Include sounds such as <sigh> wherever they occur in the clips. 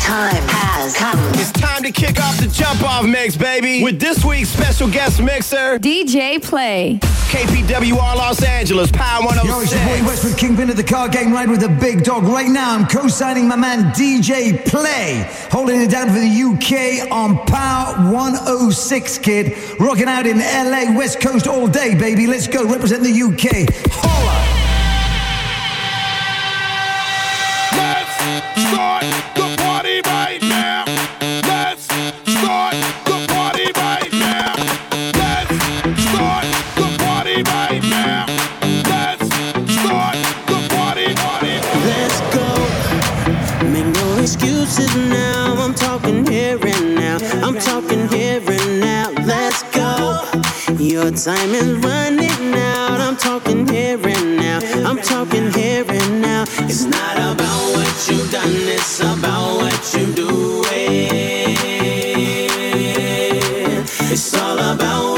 time has come. It's time to kick off the jump off mix, baby, with this week's special guest mixer, DJ Play. KPWR Los Angeles, Power 106. Yo, it's your boy Westwood Kingpin of the car game ride with the big dog. Right now, I'm co signing my man DJ Play, holding it down for the UK on Power 106, kid. Rocking out in LA, West Coast all day, baby. Let's go, represent the UK. Time is running out. I'm talking here and now. I'm talking here and now. It's not about what you've done, it's about what you doing. It's all about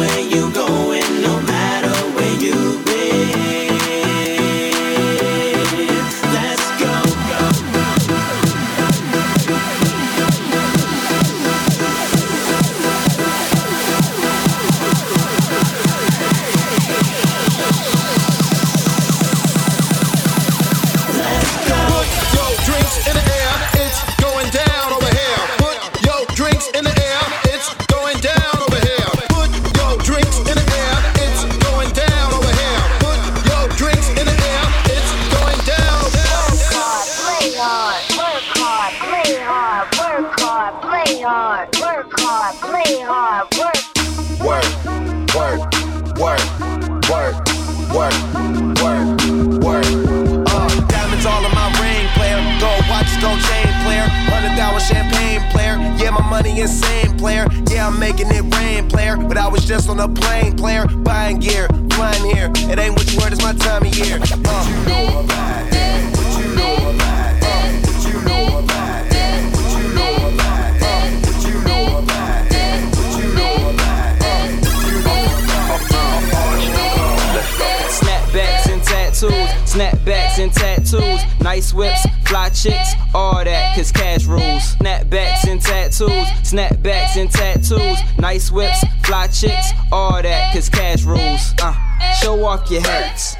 snapbacks and tattoos, nice whips, fly chicks, all that, cause cash rules. Snapbacks and tattoos, snapbacks and tattoos, nice whips, fly chicks, all that, cause cash rules. Uh, show off your hats,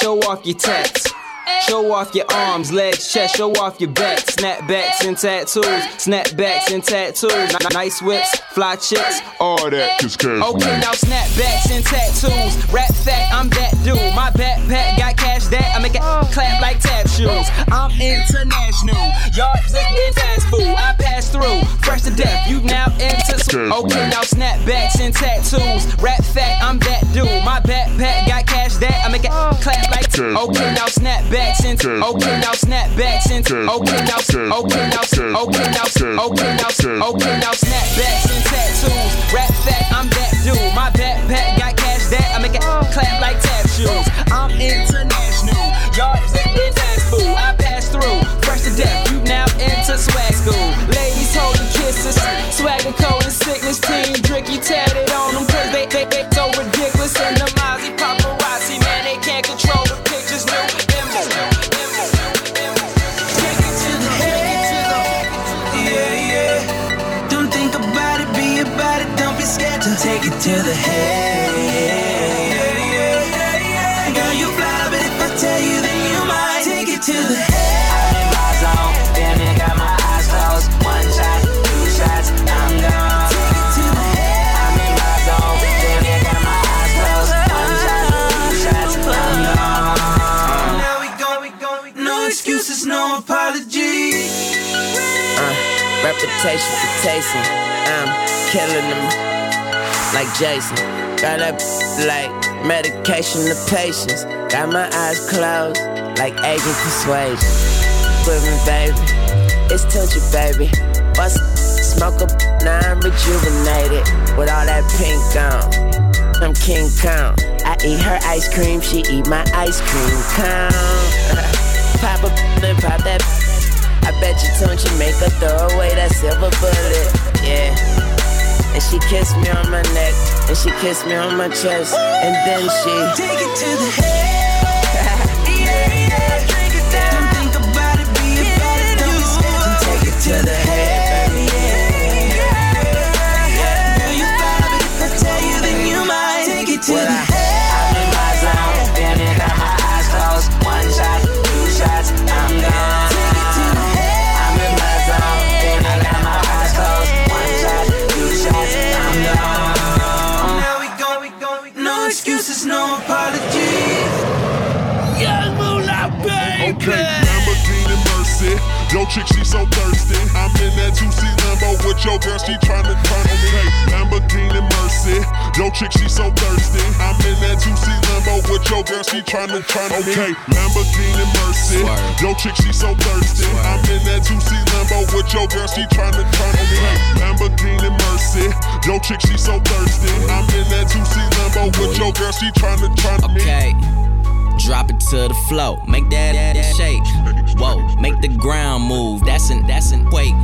show off your tats. Show off your arms, legs, chest, show off your back. Snapbacks and tattoos, snapbacks and tattoos. Nice whips, fly chicks, all that. Cause cash Okay, now snapbacks and tattoos. Rap fact, I'm that dude. My backpack got cash that I make it oh. clap like tap shoes. I'm international. Y'all looking fast food. I pass through, fresh to death. You now into some. Okay, now snapbacks and tattoos. Rap fact, I'm that dude. My backpack got cash that I make it oh. clap like. Okay, now snapbacks and okay, now snapbacks and okay, now okay, now okay, now okay, now okay, now snapbacks and tattoos. Rap fact, I'm that dude. My backpack got cash that I make it clap like tap shoes. I'm international. Y'all looking fast food. I pass through, fresh to death. You now into swag school. Ladies holding kisses, swagger cold and sickness team. Dricky tatted to take it to the head. Yeah, yeah. Girl, you fly, but if I tell you, then you might take it to the head. I'm in my zone, damn it, got my eyes closed. One shot, two shots, I'm gone. Take it to the head. I'm in my zone, damn it, got my eyes closed. One shot, two shots, I'm gone. Now we go, we go, we go. No excuses, no apologies. Uh, reputation for tasting. I'm killing them like Jason. Got that like medication to patience. Got my eyes closed like agent persuasion. With me, baby. It's touchy, baby. Bust, smoke up, now I'm rejuvenated. With all that pink on. I'm King Kong. I eat her ice cream, she eat my ice cream cone. <laughs> pop a and pop that. I bet you don't you make her throw away that silver bullet. Yeah. And she kissed me on my neck, and she kissed me on my chest, and then she Take it to the head. <laughs> yeah, yeah. Yo, chick, she so thirsty. I'm in that 2C Lambo with your girl, she tryna turn on me. Hey, Lamborghini Mercy. Yo, chick, she so thirsty. I'm in that 2C Lambo with your girl, she tryna turn on me. Okay, Lamborghini Mercy. Yo, chick, she so thirsty. I'm in that 2C Lambo with your girl, she tryna turn on me. Hey, Lamborghini Mercy. Yo, chick, she so thirsty. I'm in that 2C Lambo with your girl, she tryna turn on me. Okay. Drop it to the flow, make that, that, that shake. The ground move. That's an that's an quake.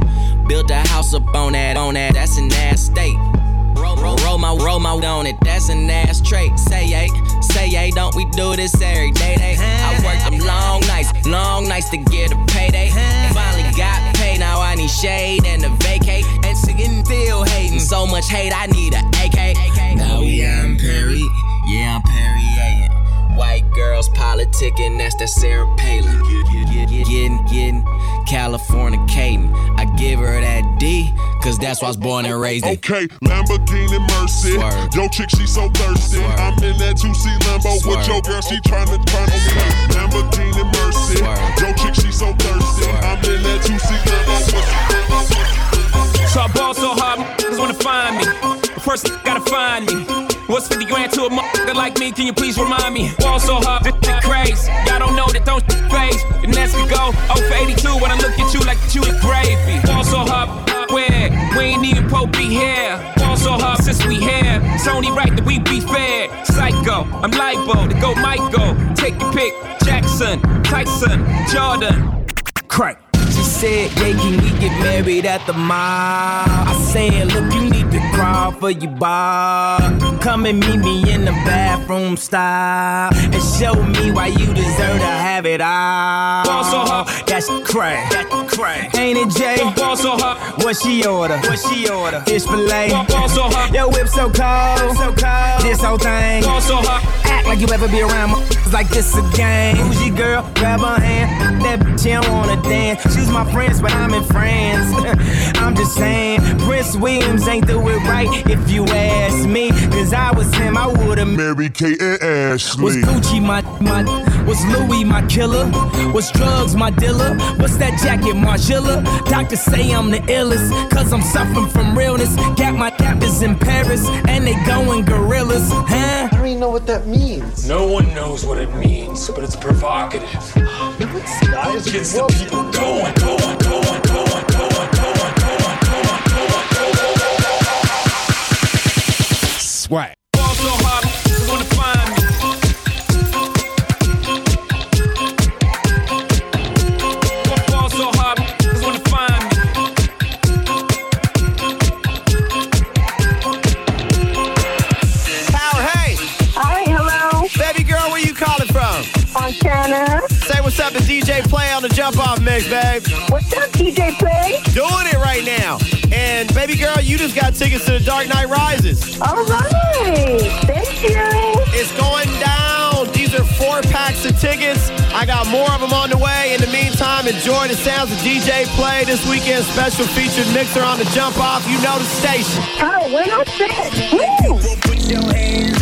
Build a house up on that on that. That's an ass state. Roll, roll, roll my roll my on it. That's an ass trait. Say yay, say yay. Don't we do this every day? day? I worked them long nights, long nights to get a payday. Finally got paid. Now I need shade and a vacate. And singing feel hating. So much hate. I need a AK. Now we on Perry. Yeah, I'm Perry. White girls politicking, that's that Sarah Palin. Getting, getting, California Caden. I give her that D, cause that's why I was born and raised in. Okay, Lamborghini Mercy. Swerve. Yo, chick, she so thirsty. Swerve. I'm in that 2C Lambo with your girl, she tryna turn on me. Lamborghini Mercy. Swerve. Yo, chick, she so thirsty. Swerve. I'm in that 2C Lambo with So I ball so hard, niggas wanna find me. But first, gotta find me. What's 50 grand to a motherfucker like me? Can you please remind me? Ball so hard, this shit crazy. Y'all don't know that don't phase. And that's to go 0 for 82 when I look at you like you the gravy. Ball so hard, where? We ain't even Pope be here. Ball so hard since we here. It's only right that we be fair. Psycho, I'm libo to go Michael. Take your pick. Jackson, Tyson, Jordan. Crack. Said, yeah, can we get married at the mall? I said, look, you need to crawl for your bar. Come and meet me in the bathroom style. And show me why you deserve to have it all. Ball so hard. That's crack. That's crack. Ain't it, Jay? Ball so hard. What she order? What she order? Fish fillet. Ball so hard. Your whip so cold. So cold. This whole thing. Ball so hard. Act like you ever be around motherfuckers <laughs> like this again. Who's your girl? Grab her hand. That bitch, she don't wanna dance. She's my friends, but I'm in France. <laughs> I'm just saying, Prince Williams ain't do it right if you ask me. Cause I was him, I would've Mary Kate and Ashley. was Gucci my my was Louis my killer? Was drugs my dealer? What's that jacket, Margiela? Doctors say I'm the illest, cause I'm suffering from realness. Got my captors in Paris, and they going gorillas, huh? I don't even know what that means. No one knows what it means, but it's provocative. Guys, Gets the people going, going, going, going, going, going, going, going, going, going. Swag. Ball so hard, niggas wanna find me. Say what's to DJ Play on the jump off mix, babe. What's up, DJ Play? Doing it right now. And baby girl, you just got tickets to the Dark Knight Rises. All right, thank you. It's going down. These are four packs of tickets. I got more of them on the way. In the meantime, enjoy the sounds of DJ Play. This weekend special featured mixer on the jump off. You know the station. Oh, we're not set. Woo! Put your hands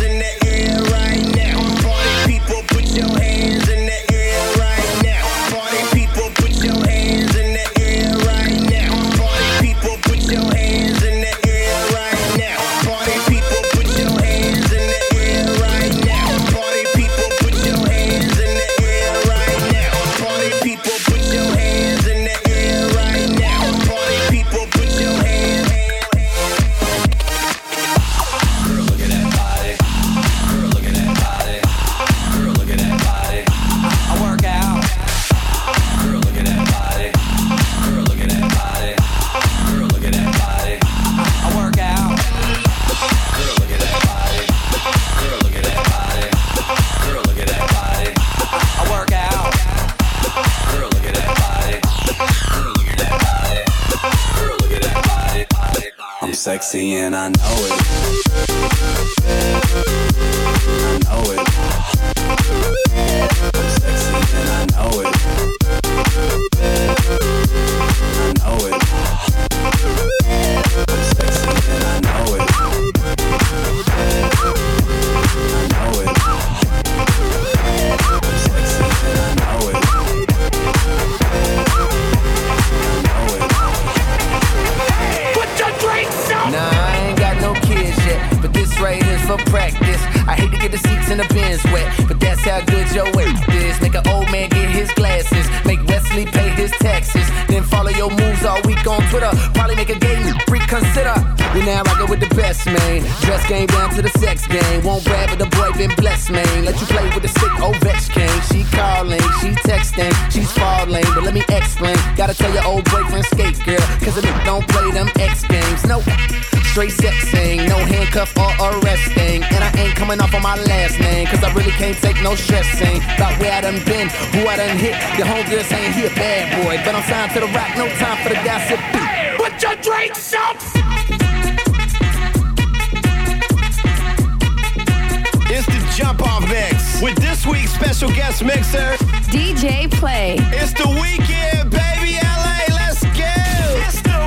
all week on Twitter. Probably make a game reconsider. You're now rocking with the best, man. Dress game down to the sex game. Won't brag, but the boy been blessed, man. Let you play with the sick old vex king. She calling, she texting, she's falling. But let me explain. Gotta tell your old boyfriend skate, girl. Cause nigga don't play them X games. No. Straight sexing, no handcuff or arresting. And I ain't coming off on my last name, cause I really can't take no stressing. About where I done been, who I done hit. The homegirl saying he a bad boy, but I'm signed to the rock, no time for the gossip. Put your drinks up! It's the jump off mix with this week's special guest mixer, DJ Play. It's the weekend, baby. LA, let's go. It's the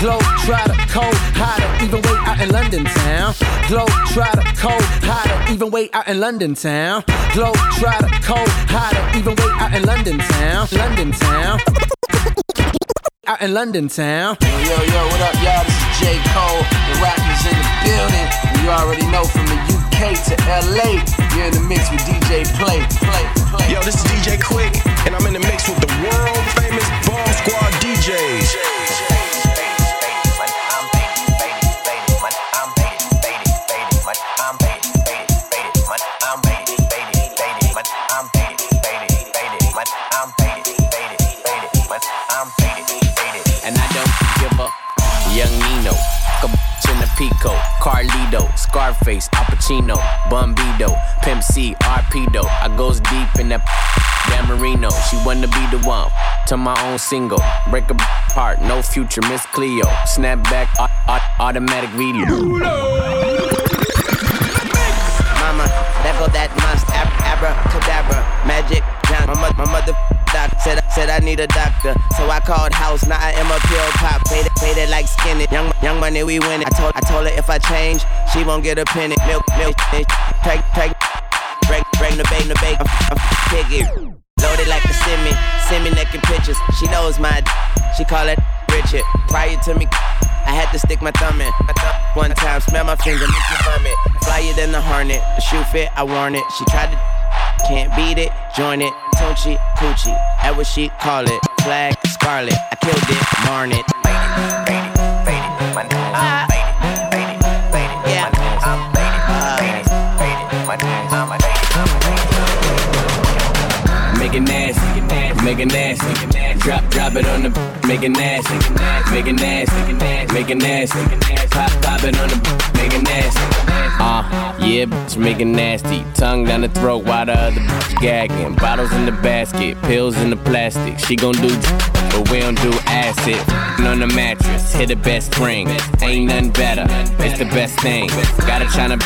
Glow, try to cold, hotter, even way out in London town. Glow, try to cold, hotter, even way out in London town. Glow, try to cold, hotter, even way out in London town. London town. Out in London town. Yo, yo, yo, what up, y'all? This is J. Cole. The rappers in the building. You already know from the UK to LA. You're in the mix with DJ Play. Play, play. Yo, this is DJ Quik, and I'm in the mix with the world famous Bomb Squad DJs. Carlito, Scarface, Al Pacino, Bumbido, Pimp C, Arpedo. I goes deep in that Dan Marino. She wanna be the one to my own single. Break a heart, no future, Miss Cleo. Snapback, au- au- automatic video. Mama, there go that monster, ab- abracadabra, magic, John. My, my mother doc said, said I need a doctor, so I called house. Now I am a pill pop, paid it, paid it like skinny. Young, young money, we win it. I told, I told her if I change, she won't get a penny. Milk, milk, peg, peg, break, bring the bake, the bake, I'm, piggy. Loaded like a semi, semi naked pictures. She knows my, she call it Richard. Prior to me, I had to stick my thumb in. One time, smell my finger, make you vomit. Flyer than the hornet, the shoe fit, I worn it. She tried to, can't beat it, join it. Tunchi, coochie, that what she call it. Flag, scarlet, I killed it, darn it. Ah. Yeah. It nasty, make it nasty. Drop, drop it on the, make it nasty, make it nasty, make it nasty. Pop, pop it on the, make it nasty. Uh, yeah, bitch, make it nasty. Tongue down the throat while the other bitch gagging. Bottles in the basket, pills in the plastic. She gon' do, but we don't do acid. On the mattress, hit the best spring. Ain't nothing better, it's the best thing. Got a China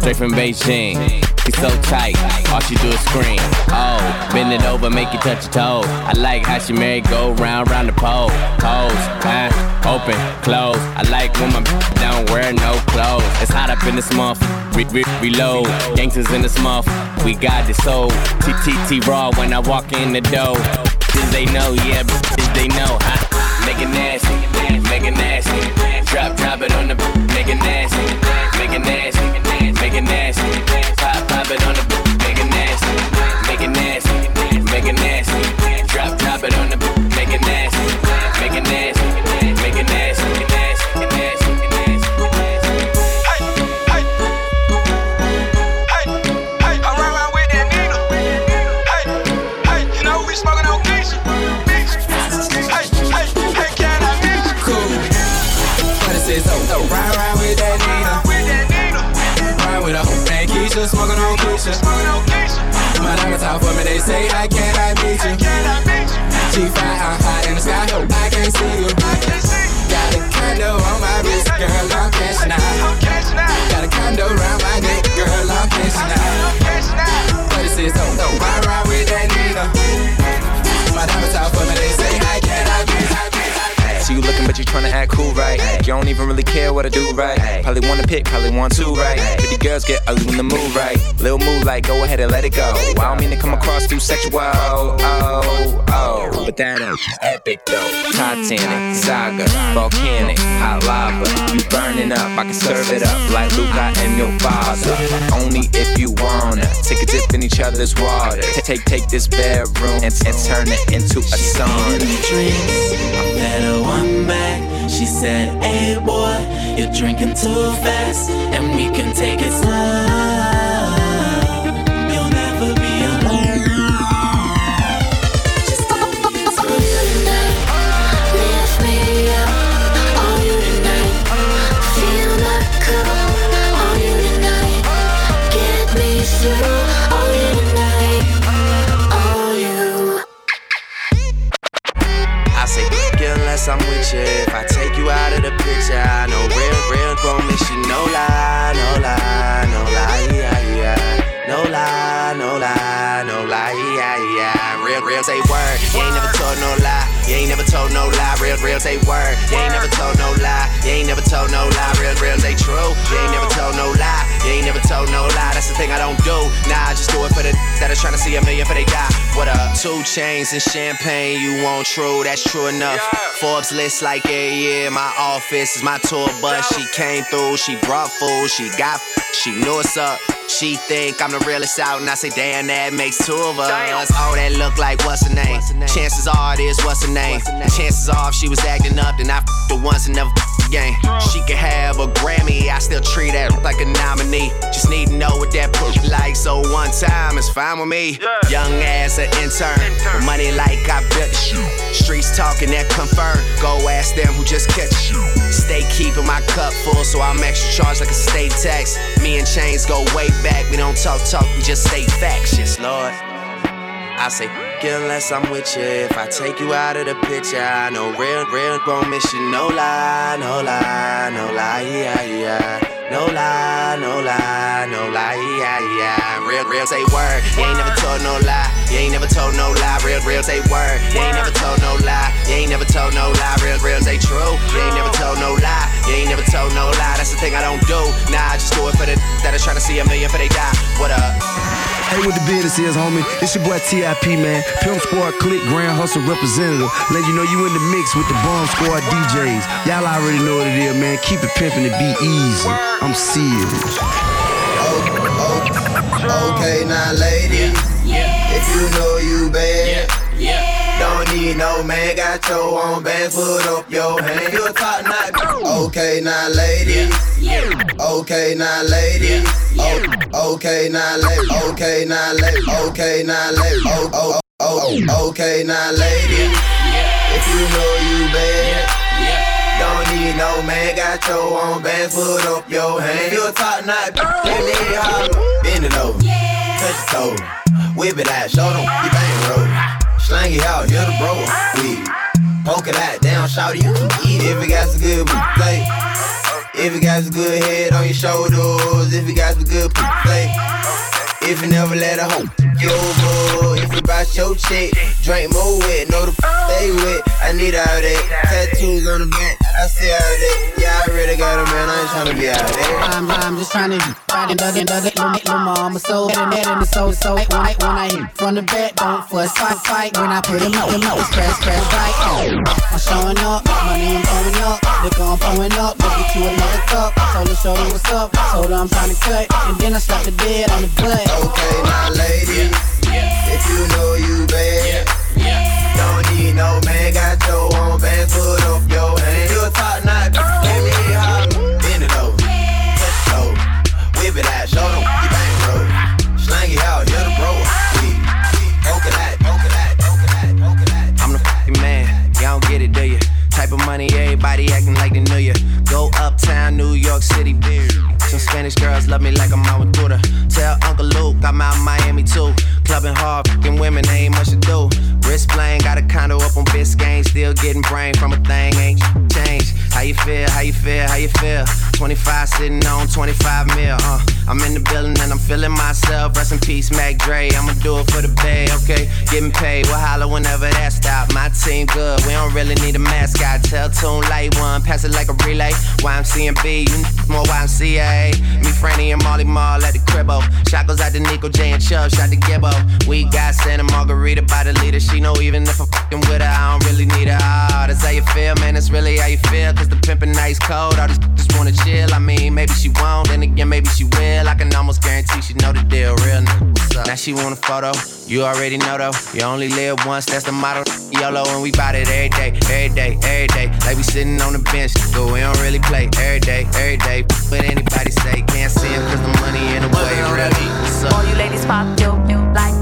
straight from Beijing. She's so tight, all she do is scream. Oh, bend it over, make you touch your toe. I like how she married, go round, round the pole. Pose, uh, open, close. I like when my don't wear no clothes. It's hot up in this month, re- re- reload. Gangsters in this month, we got this soul. TTT raw when I walk in the door. Did they know? Yeah, did they know? Huh? Make it nasty, make it nasty. Drop, drop it on the, make it nasty, make it nasty, make it nasty. Pop, pop it on the, make it nasty, make it nasty, make it nasty. You tryna act cool. right. You don't even really care what I do right. Probably wanna pick, probably want to right. Pretty girls get ugly when the move right. Little like go ahead and let it go. I don't mean to come across too sexual. Oh, oh. But that is epic though. Titanic, saga, volcanic, hot lava. You burning up, I can serve it up like Luca and your father. Only if you wanna take a dip in each other's water. Take take, take this bedroom and, and turn it into a sauna. drinks. Her one back. She said, Hey boy, you're drinking too fast, and we can take it slow. "Girl, I'm with you. If I take you out of the picture, I know real, real gon' miss you. No lie, no lie, no lie, yeah, yeah. No lie, no lie, no lie, yeah, yeah. Real, real say word. Never told no lie. Real, real say word. You ain't never told no lie. You ain't never told no lie. Real, real say true. You ain't never told no lie. You ain't never told no lie. That's the thing I don't do. Nah, I just do it for the that are trying to see a million for they die. What up? Two chains and champagne. You want true? That's true enough. Forbes list like yeah, yeah. My office is my tour bus. She came through. She brought food. She got. She knew what's up. She think I'm the realest out, and I say, damn, that makes two of us. Oh, that look like what's her name? Chances are it is what's her name. Chances are if she was acting up, then I f the once and never f again. She could have a Grammy, I still treat her like a nominee. Just need to know what that put like, so one time is fine with me. Young ass an intern, with money like I built you. Streets talking that confirm. Go ask them who just catch you. Stay keeping my cup full, so I'm extra charged like a state tax. Me and Chainz go way back. We don't talk talk, we just stay factious, Lord. I say, unless I'm with you. If I take you out of the picture, I know real, real gon' miss you. No lie, no lie, no lie, yeah, yeah. No lie, no lie, no lie, yeah, yeah. Real, real say word. You ain't never told no lie. You ain't never told no lie. Real, real they word. You ain't never told no lie. You ain't never told no lie. Real, real they true. You ain't never told no lie. You ain't never told no lie. That's the thing I don't do. Nah, I just do it for the that are trying to see a million for they die. What up? Hey, what the business is, homie? It's your boy TIP, man. Pimp Squad Click Grand Hustle representative. Let you know you in the mix with the Bomb Squad DJs. Y'all already know what it is, man. Keep it pimping, it be easy. I'm serious. Okay, now, ladies, if you know you bad, don't need no man. Got your own band, put up your hand. You a top notch. Okay, now, ladies. Okay, now, ladies. Oh, okay, now, ladies. Okay, now, ladies. Okay, now, ladies. Oh, oh, oh, oh, okay, now, ladies. If you know you bad. Don't need no man, got your own band, put up your hand. You a top notch, let me holler. Bend it over, touch your toe, whip it out, show them you bang roll. Slang it out, you're the bro. We poke it out, down, shout you can eat it if it got some good play. If you got some good head on your shoulders, if you got some good play. If you never let a hoe get over, if you bout your check, drink more wet, know the stay wet. I need all that. Tattoos on the back, I see all that. Yeah, I really got a man, I ain't tryna be out there. I'm, I'm just trying to find another, another, little, little mama. So, and that and the so, so, when I, when I hit from the back, don't fuss, fight, fight. When I put him out, him out, it's press, press, right. Oh, I'm showing up, money I'm throwing up, liquor I'm pouring up, let's get you another cup. Told her, show her what's up, told her I'm trying to cut, and then I slapped the dead on the butt. Okay, now ladies, if you know you bad, don't need no man, got your own band, put up your let me holler, bend it over, touch whip it out, show them you bang slang it out, the. I'm the fucking man. Y'all don't get it, do you? Type of money, everybody acting like they knew you. Go uptown, New York City. Some Spanish girls love me like I'm out with. Tell Uncle Luke I'm out Miami too. clubbing hard, fucking women, ain't much to do. Wrist playing, got a condo up on Biscayne, still getting brain from a thing, ain't changed. How you feel, how you feel, how you feel? 25 sitting on 25 mil, uh. I'm in the building and I'm feeling myself. Rest in peace, Mac Dre. I'ma do it for the bay, okay? Getting paid, we'll holler whenever that stop. My team good, we don't really need a mascot. Tell Tune Light One, pass it like a relay. YMC you n- more YMCA. Me, Franny, and Mally Mall at the cribbo. Shot goes out to Nico J and Chubb, shot to Gibbo. We got Santa Margarita by the leader. She know even if I'm fucking with her, I don't really need her. Ah, that's how you feel, man. That's really how you feel. Cause the pimpin' nice cold. All these just wanna chill. I mean, maybe she won't, then again, maybe she will. I can almost guarantee she know the deal. Real? Now she want a photo. You already know though. You only live once, that's the motto. YOLO, and we bout it every day, every day, every day. Like we sitting on the bench, but we don't really play every day, every day. What anybody say, can't see him cause the money in the way. Really? All you ladies pop yo yo like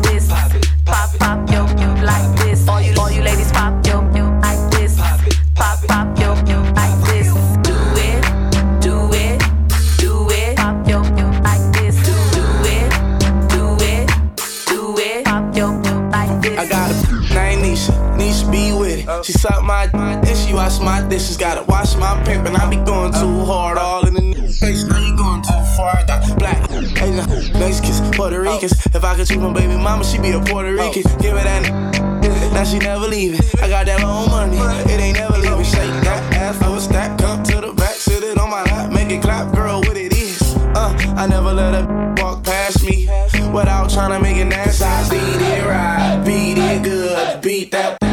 She suck my d- she wash my dishes. Gotta wash my pimp and I be going too hard, all in the face. Now you going too far. I got black, Asian, Mexicans, Puerto Ricans. If I could choose my baby mama, she be a Puerto Rican. Give her that. Now she never leaving. I got that long money, it ain't never leaving. Me shake that ass, I was stack, come to the back, sit it on my lap, make it clap, girl, what it is. Uh, I never let her walk past me without trying to make it nasty. I beat it right, beat it good, beat that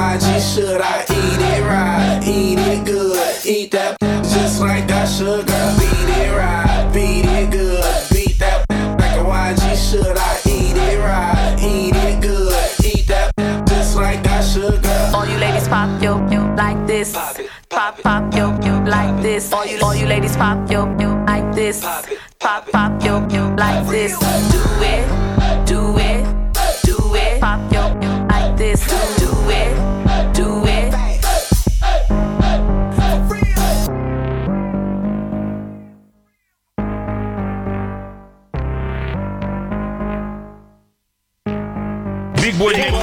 YG should. I eat it right, eat it good, eat that just like that sugar. Beat it right, beat it good, beat that like a YG should. I eat it right, eat it good, eat that just like that sugar. All you ladies pop yo yo like this. Pop pop yo yo like this. All you all you ladies pop yo yo like this. Pop pop yo yo like this. Do it, Big boy.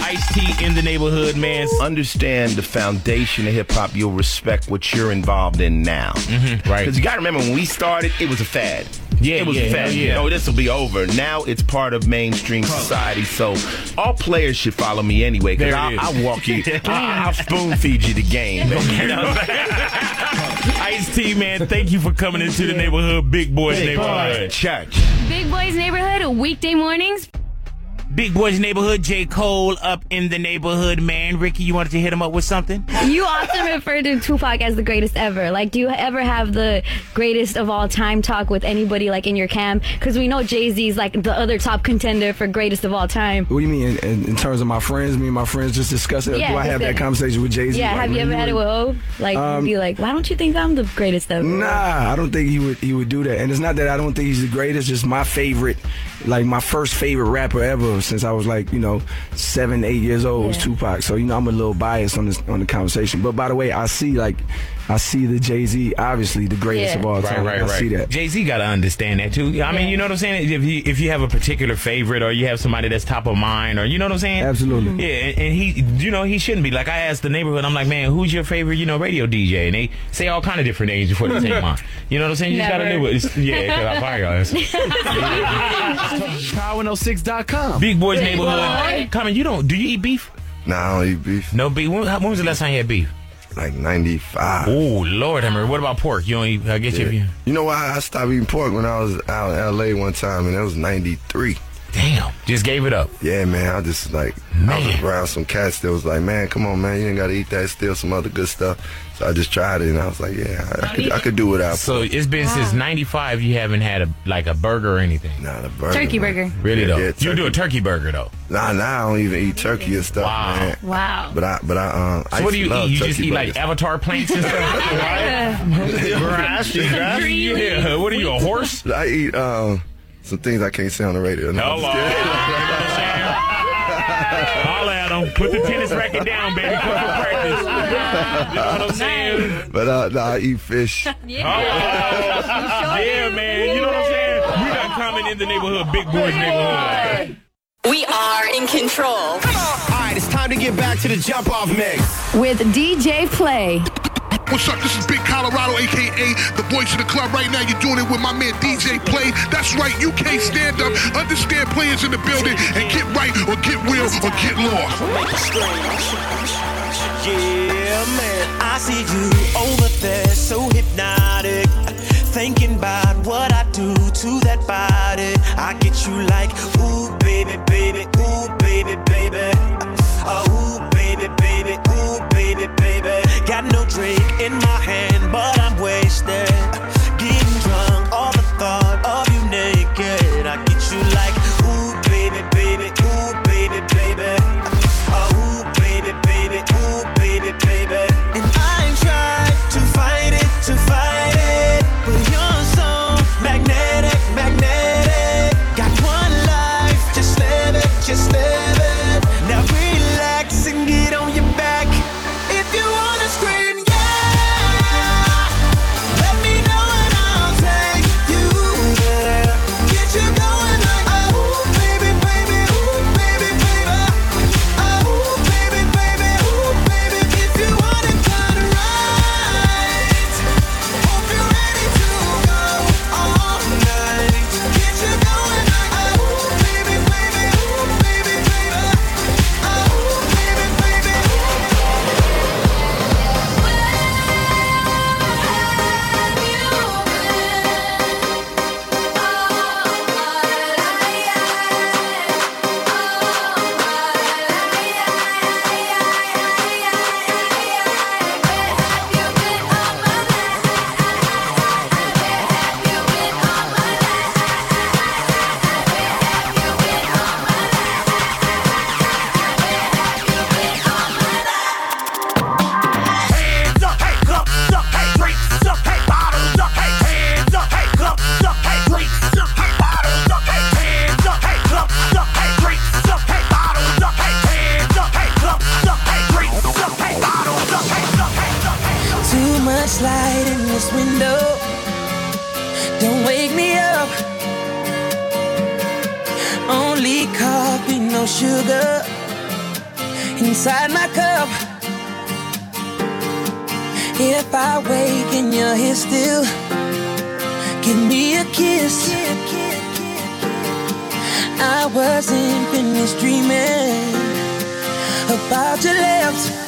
Ice T in the neighborhood, man. Understand the foundation of hip hop. You'll respect what you're involved in now. Mm-hmm, right. Because you got to remember when we started, it was a fad. Yeah, it was yeah, a fad. hell You yeah. know, this will be over. Now it's part of mainstream society. So all players should follow me anyway. Because I'll. I'll walk you. <laughs> I'll, I'll spoon feed you the game. <laughs> baby. You know what I'm saying? Ice T, man, thank you for coming into the neighborhood, Big Boys Big neighborhood. Boy Church. Big Boys Neighborhood, weekday mornings. Big Boys neighborhood, J. Cole up in the neighborhood, man. Ricky, you wanted to hit him up with something? You often refer to Tupac as the greatest ever. Like, do you ever have the greatest of all time talk with anybody like in your camp? Because we know Jay Z's like the other top contender for greatest of all time. What do you mean in, in, in terms of my friends? Me and my friends just discuss it. Yeah, do I have that conversation with Jay Z? Yeah, have you ever had it with O? Like, Um, be like, why don't you think I'm the greatest ever? Nah, I don't think he would he would do that. And it's not that I don't think he's the greatest, just my favorite, like my first favorite rapper ever since I was like, you know, seven, eight years old it was Tupac. So, you know, I'm a little biased on this on the conversation. But by the way, I see like I see the Jay Z obviously the greatest of all time. right, I right. see that. Jay Z got to understand that too. I mean, you know what I'm saying? If you if you have a particular favorite or you have somebody that's top of mind or you know what I'm saying? Absolutely. Yeah, and, and he, you know, he shouldn't be. Like I asked the neighborhood, I'm like, man, who's your favorite, you know, radio DJ? And they say all kind of different names before they say <laughs> mine. You know what I'm saying? You just got to Never. do it. It's- Yeah, because I fire y'all. Power106.com. Big Boys Big neighborhood. boy. Coming, you don't? Do you eat beef? Nah, I don't eat beef. No beef. When, when was the last time you had beef? Like 95. Oh, Lord, Hammer. What about pork? You don't eat, I get Yeah. you. You know why I stopped eating pork when I was out in LA one time and that was 93. Damn. Just gave it up. Yeah, man. I just like, I was around some cats that was like, man, come on, man. You ain't got to eat that. Still some other good stuff. So I just tried it and I was like, yeah, I, I could, I could do without So it's been since '95. You haven't had a like a burger or anything. Not a burger. Turkey man. burger. Really Yeah, though. yeah, you do a turkey. turkey burger though. Nah, nah, I don't even eat turkey and stuff, man. Wow. But I, but I, um, I what do you eat? You just turkey eat like burgers. avatar planks and stuff. <laughs> Grass, grass. <laughs> Yeah. What are you, a horse? I eat um, some things I can't say on the radio. No, I'm just kidding. <laughs> At him. Put the tennis racket down, baby. Come for practice. You know what I'm saying? But uh, nah, I eat fish. <laughs> Yeah, man. You know what I'm saying? We got coming in the neighborhood, big boys neighborhood. We are in control. Come on. All right, it's time to get back to the jump off mix. With DJ Play. What's up? This is Big Colorado, aka the voice of the club. Right now, you're doing it with my man DJ Play. That's right, you can't stand up. Understand players in the building and get right or get real or get lost. Yeah, man, I see you over there, so hypnotic. Thinking about what I do to that body. I get you like, ooh, baby, baby, ooh, baby, baby. Oh, ooh, Got no drink in my hand, but I'm wasted. Too much light in this window. Don't wake me up. Only coffee, no sugar. Inside my cup. If I wake and you're here still, give me a kiss. I wasn't finished dreaming about your lips.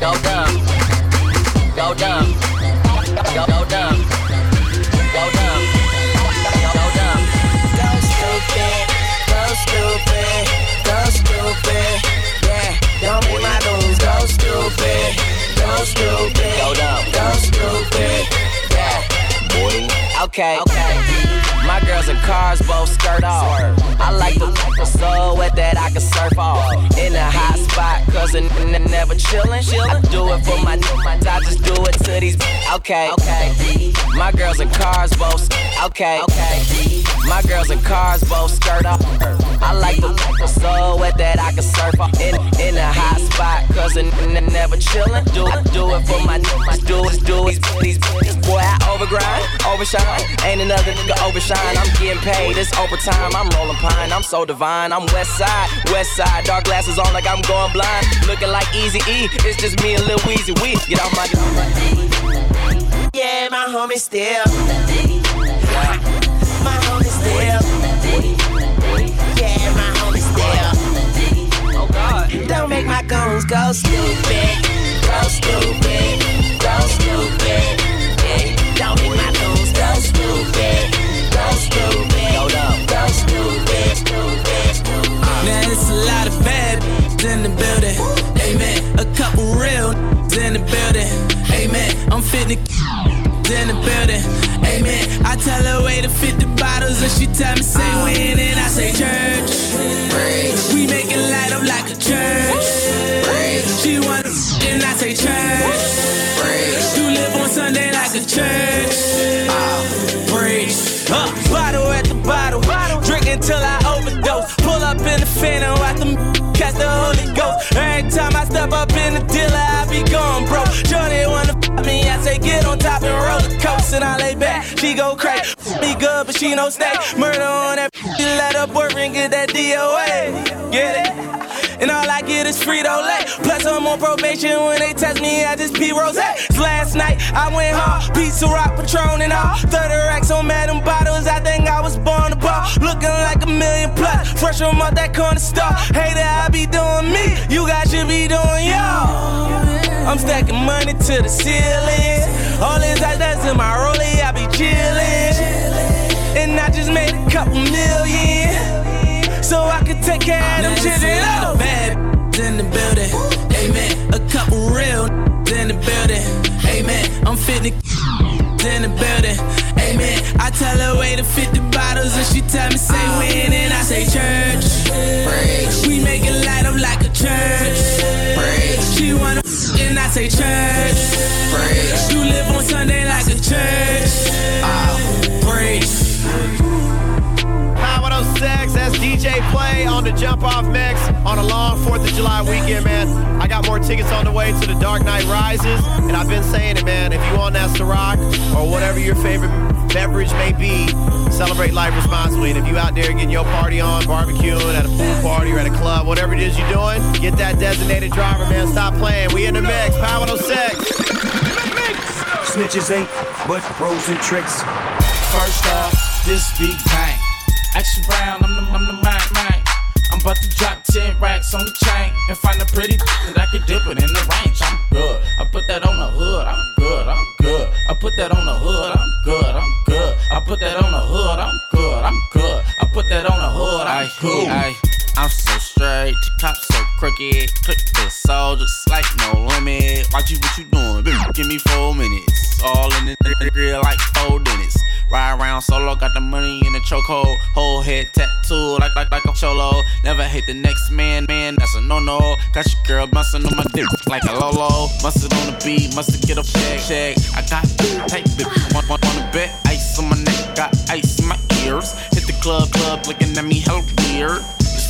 Go, down. Go down. Go, go Okay. Okay. My girls in cars both skirt off. I like the the so wet that I can surf off. In a hot spot, cause a n- never chillin'. I do it for my n- I just do it to these. Okay. Okay. My girls in cars both. Okay. Okay. My girls in cars both skirt off. I like the so wet that I can surf. In, in a hot spot, cause n- never chillin'. Do it, do it for my n- I do it, do it. These, these, boy, I overgrind, overshine. Ain't another nigga overshine. I'm getting paid, it's overtime. I'm rolling pine, I'm so divine. I'm west side, west side. Dark glasses on like I'm going blind. Looking like Easy E, it's just me and Lil Weezy. We get off my. Yeah, my homie still. My homie still. Yeah, my homies there. Oh God. Don't make my goons go stupid. Go stupid. Go stupid. Don't make my goons go stupid. Go stupid. Go, go, go stupid. Stupid. Now it's a lot of bad in the building. Amen. A couple real in the building. Amen. I'm fitting in the building tell her way to fit the bottles, and she tell me say when and I say church. We make it light up like a church. She wanna and I say church. You live on Sunday like a church. Preach. Uh, bottle at the bottle. Drink until I overdose. Pull up in the phantom, watch them catch the Holy Ghost. Every time I step up in the dealer, I be gone, bro. Johnny wanna say get on top and roller coaster. And I lay back, she go crack. Be good, but she no stay. Murder on that, <laughs> she let her boyfriend get that DOA. Get it? And all I get is Frito Lay. Plus I'm on probation when they test me, I just pee rose. Last night I went hard, pizza rock, Patron and all. 30 racks on Madam Bottles, I think I was born to ball. Looking like a million plus, fresh from out that corner store. Hater, I be doing me, you guys should be doing y'all. I'm stacking money to the ceiling. All this ice that's in my rollie, I be chillin'. And I just made a couple million. I could take care of them children. Oh, bad in the building. Amen. A couple real in the building. Amen. I'm fitting in the building. Amen. I tell her way to 50 bottles and she tell me say when and I say church. We make it light up like a church. She wanna and I say church. You live on Sunday like a church. Praise. 106, that's DJ Play on the Jump Off Mix on a long 4th of July weekend, man. I got more tickets on the way to the Dark Knight Rises, and I've been saying it, man. If you on that Ciroc or whatever your favorite beverage may be, celebrate life responsibly. And if you out there getting your party on, barbecuing at a pool party or at a club, whatever it is you're doing, get that designated driver, man. Stop playing. We in the mix. Power 106. Snitches ain't but pros and tricks. First off, this big bang. Action Brown, I'm the, I'm the man, man. I'm about to drop 10 racks on the chain and find a pretty that I can dip it in the range. I'm good. I put that on the hood, I'm good, I'm good. I put that on the hood, I'm good, I'm good. I put that on the hood, I'm good, I'm good. I put that on the hood, I'm cool. I'm so straight, cops so crooked. Click the soldiers like no limit. Watch you what you doing, bitch. Give me four minutes. All in the, the grill like four minutes. Ride around solo, got the money in the chokehold. Whole head tattoo like like like a cholo. Never hate the next man, man. That's a no no. Got your girl bustin' on my dick like a lolo. Mustard on the beat, mustard get a check check. I got tight bitch. Want, want, wanna bet ice on my neck, got ice in my ears. Hit the club, club looking at me hell weird.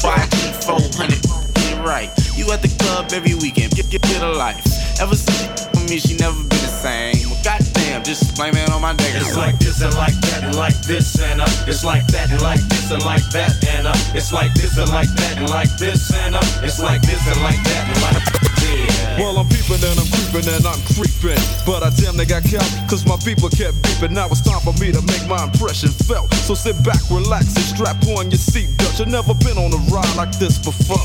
YG 400. Get it right. You at the club every weekend. Get get get a life. Ever since with me, she never been the same. Well, goddamn, just blame it on my nigga. It's like this and like that and like this and uh, it's like that and like this and like that and uh, it's like this and like that and like this and uh, it's like this and like that and like. Well, I'm peeping and I'm creeping and I'm creeping. But I damn they got caught, cause my people kept beeping. Now it's time for me to make my impression felt. So sit back, relax, and strap on your seatbelt. You've never been on a ride like this before.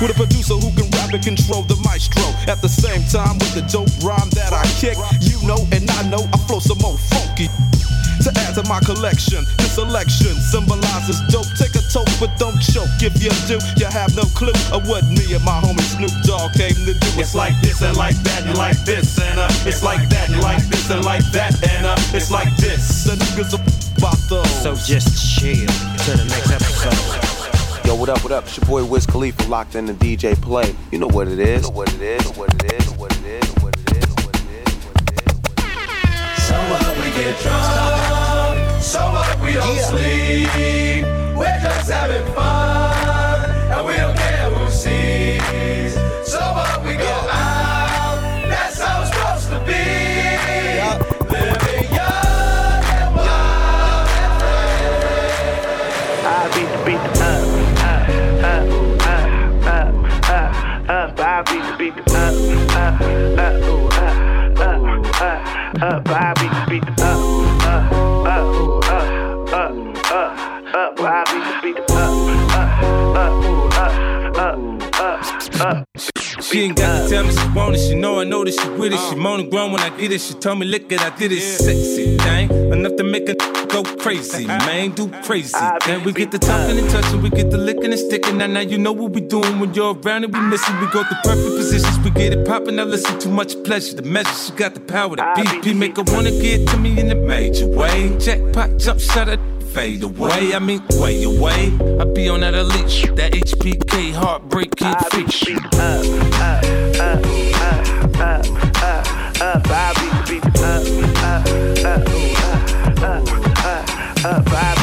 With a producer who can rap and control the maestro. At the same time, with the dope rhyme that I kick, you know and I know I flow some more funky. To add to my collection, this selection symbolizes dope. Take a toke, but don't choke. If you do, you have no clue of what me and my homie Snoop Dogg came to do. It's like this and like that and like this and uh, it's like that and like this and like that and uh, it's like this. The niggas are about those. So just chill to the next episode. Yo, what up, what up? It's your boy Wiz Khalifa locked in the DJ play. You know what it is. You know what it is. You know what it is. You know what it is. You know what it is. You know what it is. So what we get drunk, so what we don't sleep. We're just having fun, and we don't care who sees. So what we go out, that's how it's supposed to be. Living young and wild. I beat the beat the up, up, up, up, up, up. I beat the beat the up, up, up, ooh, up, up, up, up. I beat the beat the up, up, up, ooh, She ain't got to tell me she want it. She know I know that she with it. She moaning grown when I get it. She told me, look it, I did it. Sexy thing, enough to make a go crazy. Man, do crazy. Then we get the talking and touching, we get the licking and sticking. Now, now you know what we doing when you're around and we missing. We go through perfect positions, we get it popping. Now listen, too much pleasure. The measure, she got the power. The BP make her wanna get to me in a major way. Jackpot, jump shot fade away. I mean, way away. I be on that elite, that HPK heartbreaking freak shit. Up, up, up, up, up, up, up. I beat the beat up, up, up, up, up, up, up.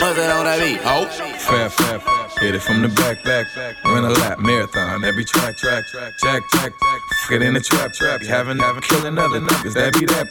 That on that beat? Oh. Fair, fair. Hit it from the back, back. back. Run a lap, marathon. Every track, track, track, track, track. Get in the trap, trap. Having, having, killing other niggas. That be that.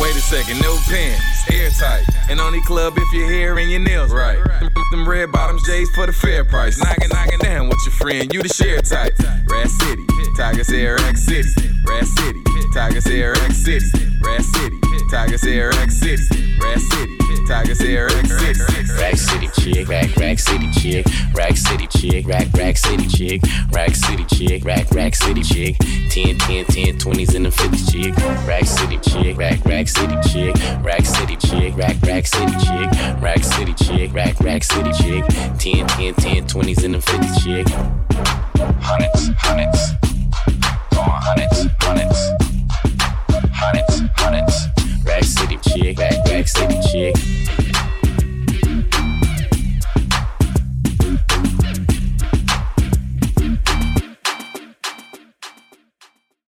Wait a second, no pants, airtight. And only club if your hair and your nails right. Them, them red bottoms, J's for the fair price. Knocking, knocking down with your friend, you the share type. Rack City, Tigers Air X City. Rack City, Tigers Air X City. Rack City, Tigers Air X City. Rack City, Tigers Air X City. Rack City chick, rack rack city chick, rack city chick, rack rack city chick, rack city chick, rack rack city chick, 10 10 10 20s and the 50s chick, rack city chick, rack rack city chick, rack city chick, rack rack city chick, rack city chick, rack rack city chick, 10 10 10 20s and the 50s chick. Hundreds, hundreds, going hundreds. chick, back, back, city chick.